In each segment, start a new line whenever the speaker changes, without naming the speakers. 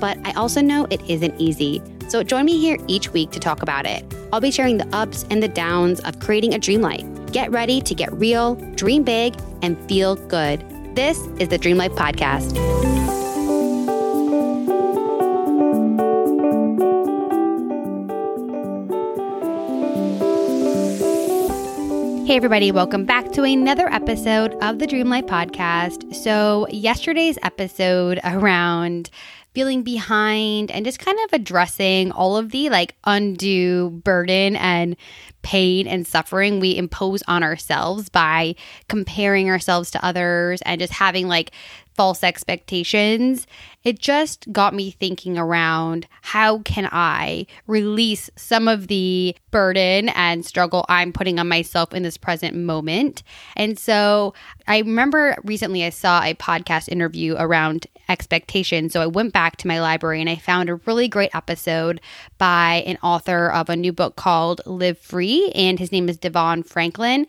But I also know it isn't easy. So join me here each week to talk about it. I'll be sharing the ups and the downs of creating a dream life. Get ready to get real, dream big, and feel good. This is the Dream Life Podcast. Hey, everybody, welcome back to another episode of the Dream Life Podcast. So, yesterday's episode around feeling behind and just kind of addressing all of the like undue burden and pain and suffering we impose on ourselves by comparing ourselves to others and just having like false expectations, it just got me thinking around how can I release some of the burden and struggle I'm putting on myself in this present moment. And so I remember recently I saw a podcast interview around expectations. So I went back to my library and I found a really great episode by an author of a new book called Live Free, and his name is Devon Franklin.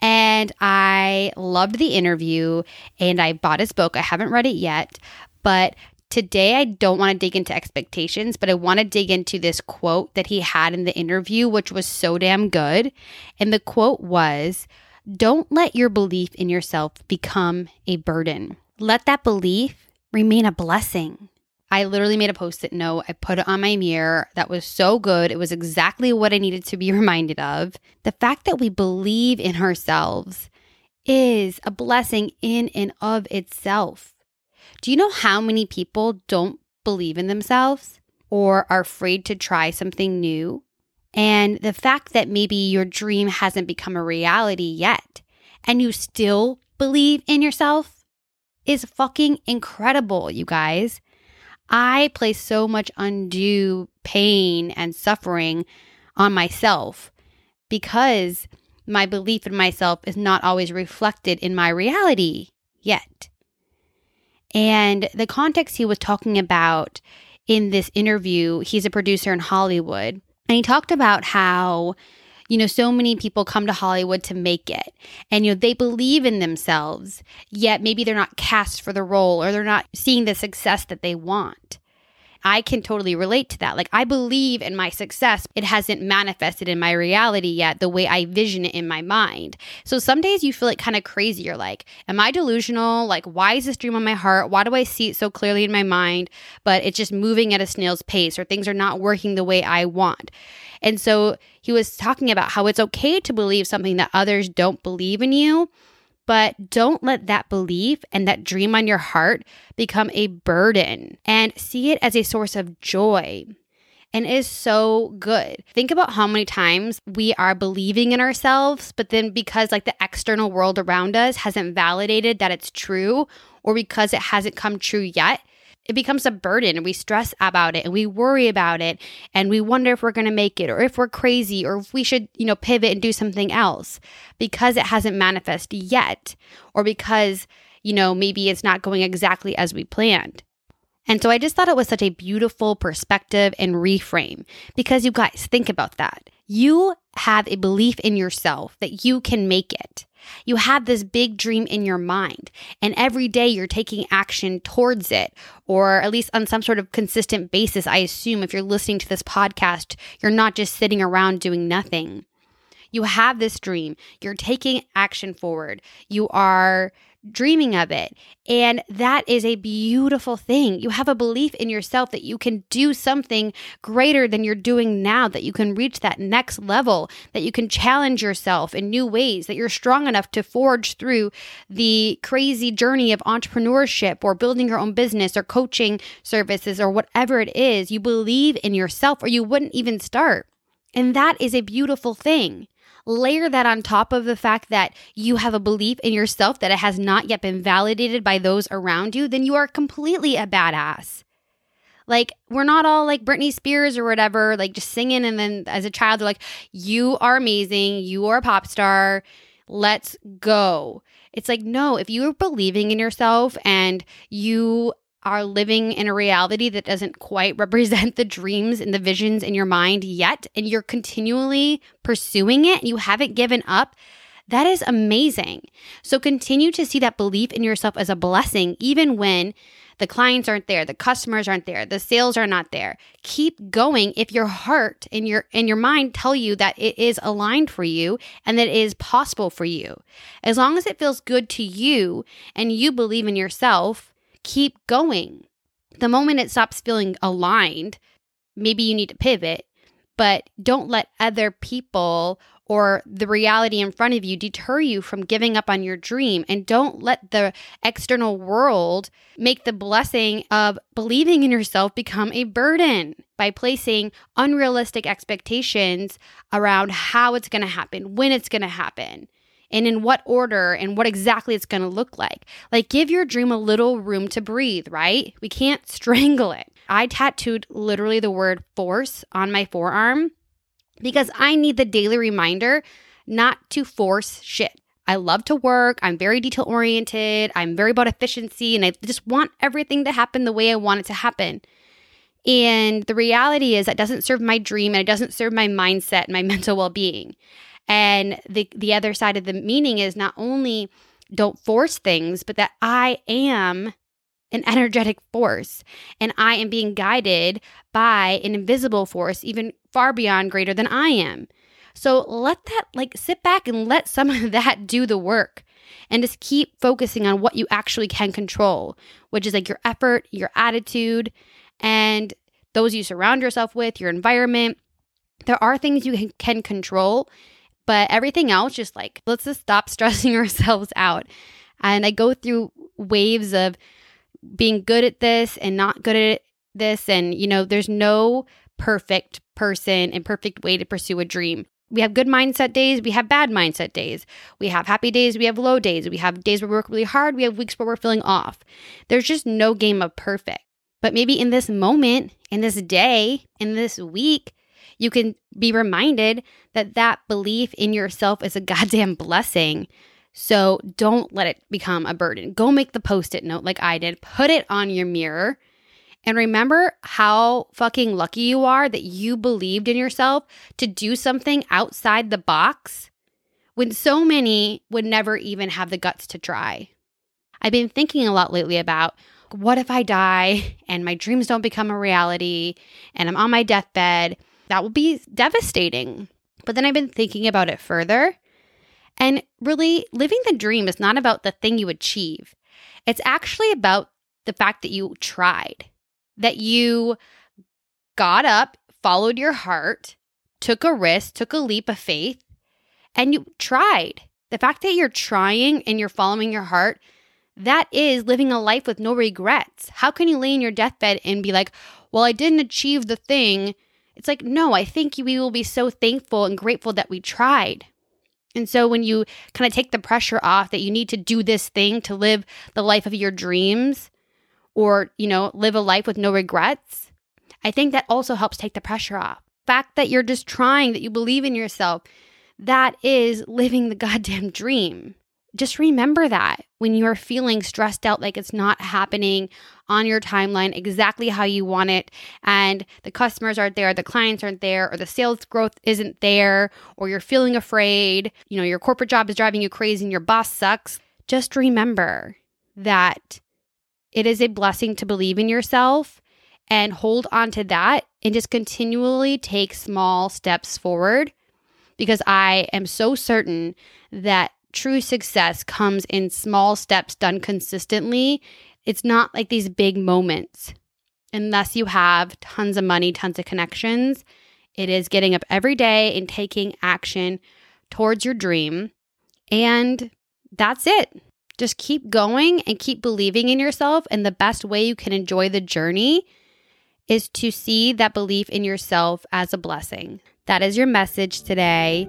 And I loved the interview and I bought his book. I haven't read it yet, but today I don't want to dig into expectations, but I want to dig into this quote that he had in the interview, which was so damn good. And the quote was, Don't let your belief in yourself become a burden. Let that belief remain a blessing. I literally made a post it note. I put it on my mirror. That was so good. It was exactly what I needed to be reminded of. The fact that we believe in ourselves is a blessing in and of itself. Do you know how many people don't believe in themselves or are afraid to try something new? And the fact that maybe your dream hasn't become a reality yet and you still believe in yourself is fucking incredible, you guys. I place so much undue pain and suffering on myself because my belief in myself is not always reflected in my reality yet. And the context he was talking about in this interview, he's a producer in Hollywood, and he talked about how you know, so many people come to Hollywood to make it and, you know, they believe in themselves, yet maybe they're not cast for the role or they're not seeing the success that they want. I can totally relate to that. Like, I believe in my success. It hasn't manifested in my reality yet the way I vision it in my mind. So some days you feel like kind of crazy. You're like, am I delusional? Like, why is this dream on my heart? Why do I see it so clearly in my mind? But it's just moving at a snail's pace or things are not working the way I want. And so he was talking about how it's okay to believe something that others don't believe in you, but don't let that belief and that dream on your heart become a burden and see it as a source of joy and is so good. Think about how many times we are believing in ourselves, but then because like the external world around us hasn't validated that it's true or because it hasn't come true yet, it becomes a burden and we stress about it and we worry about it and we wonder if we're going to make it or if we're crazy or if we should, you know, pivot and do something else because it hasn't manifested yet or because, you know, maybe it's not going exactly as we planned. And so I just thought it was such a beautiful perspective and reframe because you guys think about that. You have a belief in yourself that you can make it. You have this big dream in your mind, and every day you're taking action towards it, or at least on some sort of consistent basis. I assume if you're listening to this podcast, you're not just sitting around doing nothing. You have this dream, you're taking action forward, you are dreaming of it. And that is a beautiful thing. You have a belief in yourself that you can do something greater than you're doing now, that you can reach that next level, that you can challenge yourself in new ways, that you're strong enough to forge through the crazy journey of entrepreneurship or building your own business or coaching services or whatever it is. You believe in yourself or you wouldn't even start. And that is a beautiful thing. Layer that on top of the fact that you have a belief in yourself that it has not yet been validated by those around you, then you are completely a badass. Like, we're not all like Britney Spears or whatever, like just singing. And then as a child, they're like, you are amazing. You are a pop star. Let's go. It's like, no, if you are believing in yourself and you are living in a reality that doesn't quite represent the dreams and the visions in your mind yet, and you're continually pursuing it, you haven't given up, that is amazing. So continue to see that belief in yourself as a blessing, even when the clients aren't there, the customers aren't there, the sales are not there. Keep going if your heart and your and your mind tell you that it is aligned for you and that it is possible for you. As long as it feels good to you and you believe in yourself, keep going. The moment it stops feeling aligned, maybe you need to pivot, but don't let other people or the reality in front of you deter you from giving up on your dream. And don't let the external world make the blessing of believing in yourself become a burden by placing unrealistic expectations around how it's going to happen, when it's going to happen. And in what order and what exactly it's going to look like. Like, give your dream a little room to breathe, right? We can't strangle it. I tattooed literally the word force on my forearm because I need the daily reminder not to force shit. I love to work. I'm very detail oriented. I'm very about efficiency and I just want everything to happen the way I want it to happen. And the reality is that doesn't serve my dream and it doesn't serve my mindset and my mental well-being. And the the other side of the meaning is not only don't force things, but that I am an energetic force and I am being guided by an invisible force, even far beyond greater than I am. So let that, like, sit back and let some of that do the work and just keep focusing on what you actually can control, which is like your effort, your attitude, and those you surround yourself with, your environment. There are things you can control, but everything else, just like, let's just stop stressing ourselves out. And I go through waves of being good at this and not good at this. And, you know, there's no perfect person and perfect way to pursue a dream. We have good mindset days, we have bad mindset days. We have happy days, we have low days. We have days where we work really hard, we have weeks where we're feeling off. There's just no game of perfect. But maybe in this moment, in this day, in this week, you can be reminded that that belief in yourself is a goddamn blessing so don't let it become a burden. Go make the post it note like I did, put it on your mirror. And remember how fucking lucky you are that you believed in yourself to do something outside the box when so many would never even have the guts to try. I've been thinking a lot lately about what if I die and my dreams don't become a reality and I'm on my deathbed? That will be devastating. But then I've been thinking about it further and really, living the dream is not about the thing you achieve, it's actually about the fact that you tried, that you got up, followed your heart, took a risk, took a leap of faith, and you tried. The fact that you're trying and you're following your heart, that is living a life with no regrets. How can you lay in your deathbed and be like, well, I didn't achieve the thing? It's like, no, I think we will be so thankful and grateful that we tried. And so when you kind of take the pressure off that you need to do this thing to live the life of your dreams or, you know, live a life with no regrets, I think that also helps take the pressure off. Fact that you're just trying, that you believe in yourself, that is living the goddamn dream just remember that when you're feeling stressed out, like it's not happening on your timeline exactly how you want it, and the customers aren't there, the clients aren't there, or the sales growth isn't there, or you're feeling afraid, you know, your corporate job is driving you crazy and your boss sucks. Just remember that it is a blessing to believe in yourself and hold on to that and just continually take small steps forward because I am so certain that true success comes in small steps done consistently. It's not like these big moments. Unless you have tons of money, tons of connections, it is getting up every day and taking action towards your dream. And that's it. Just keep going and keep believing in yourself. And the best way you can enjoy the journey is to see that belief in yourself as a blessing. That is your message today.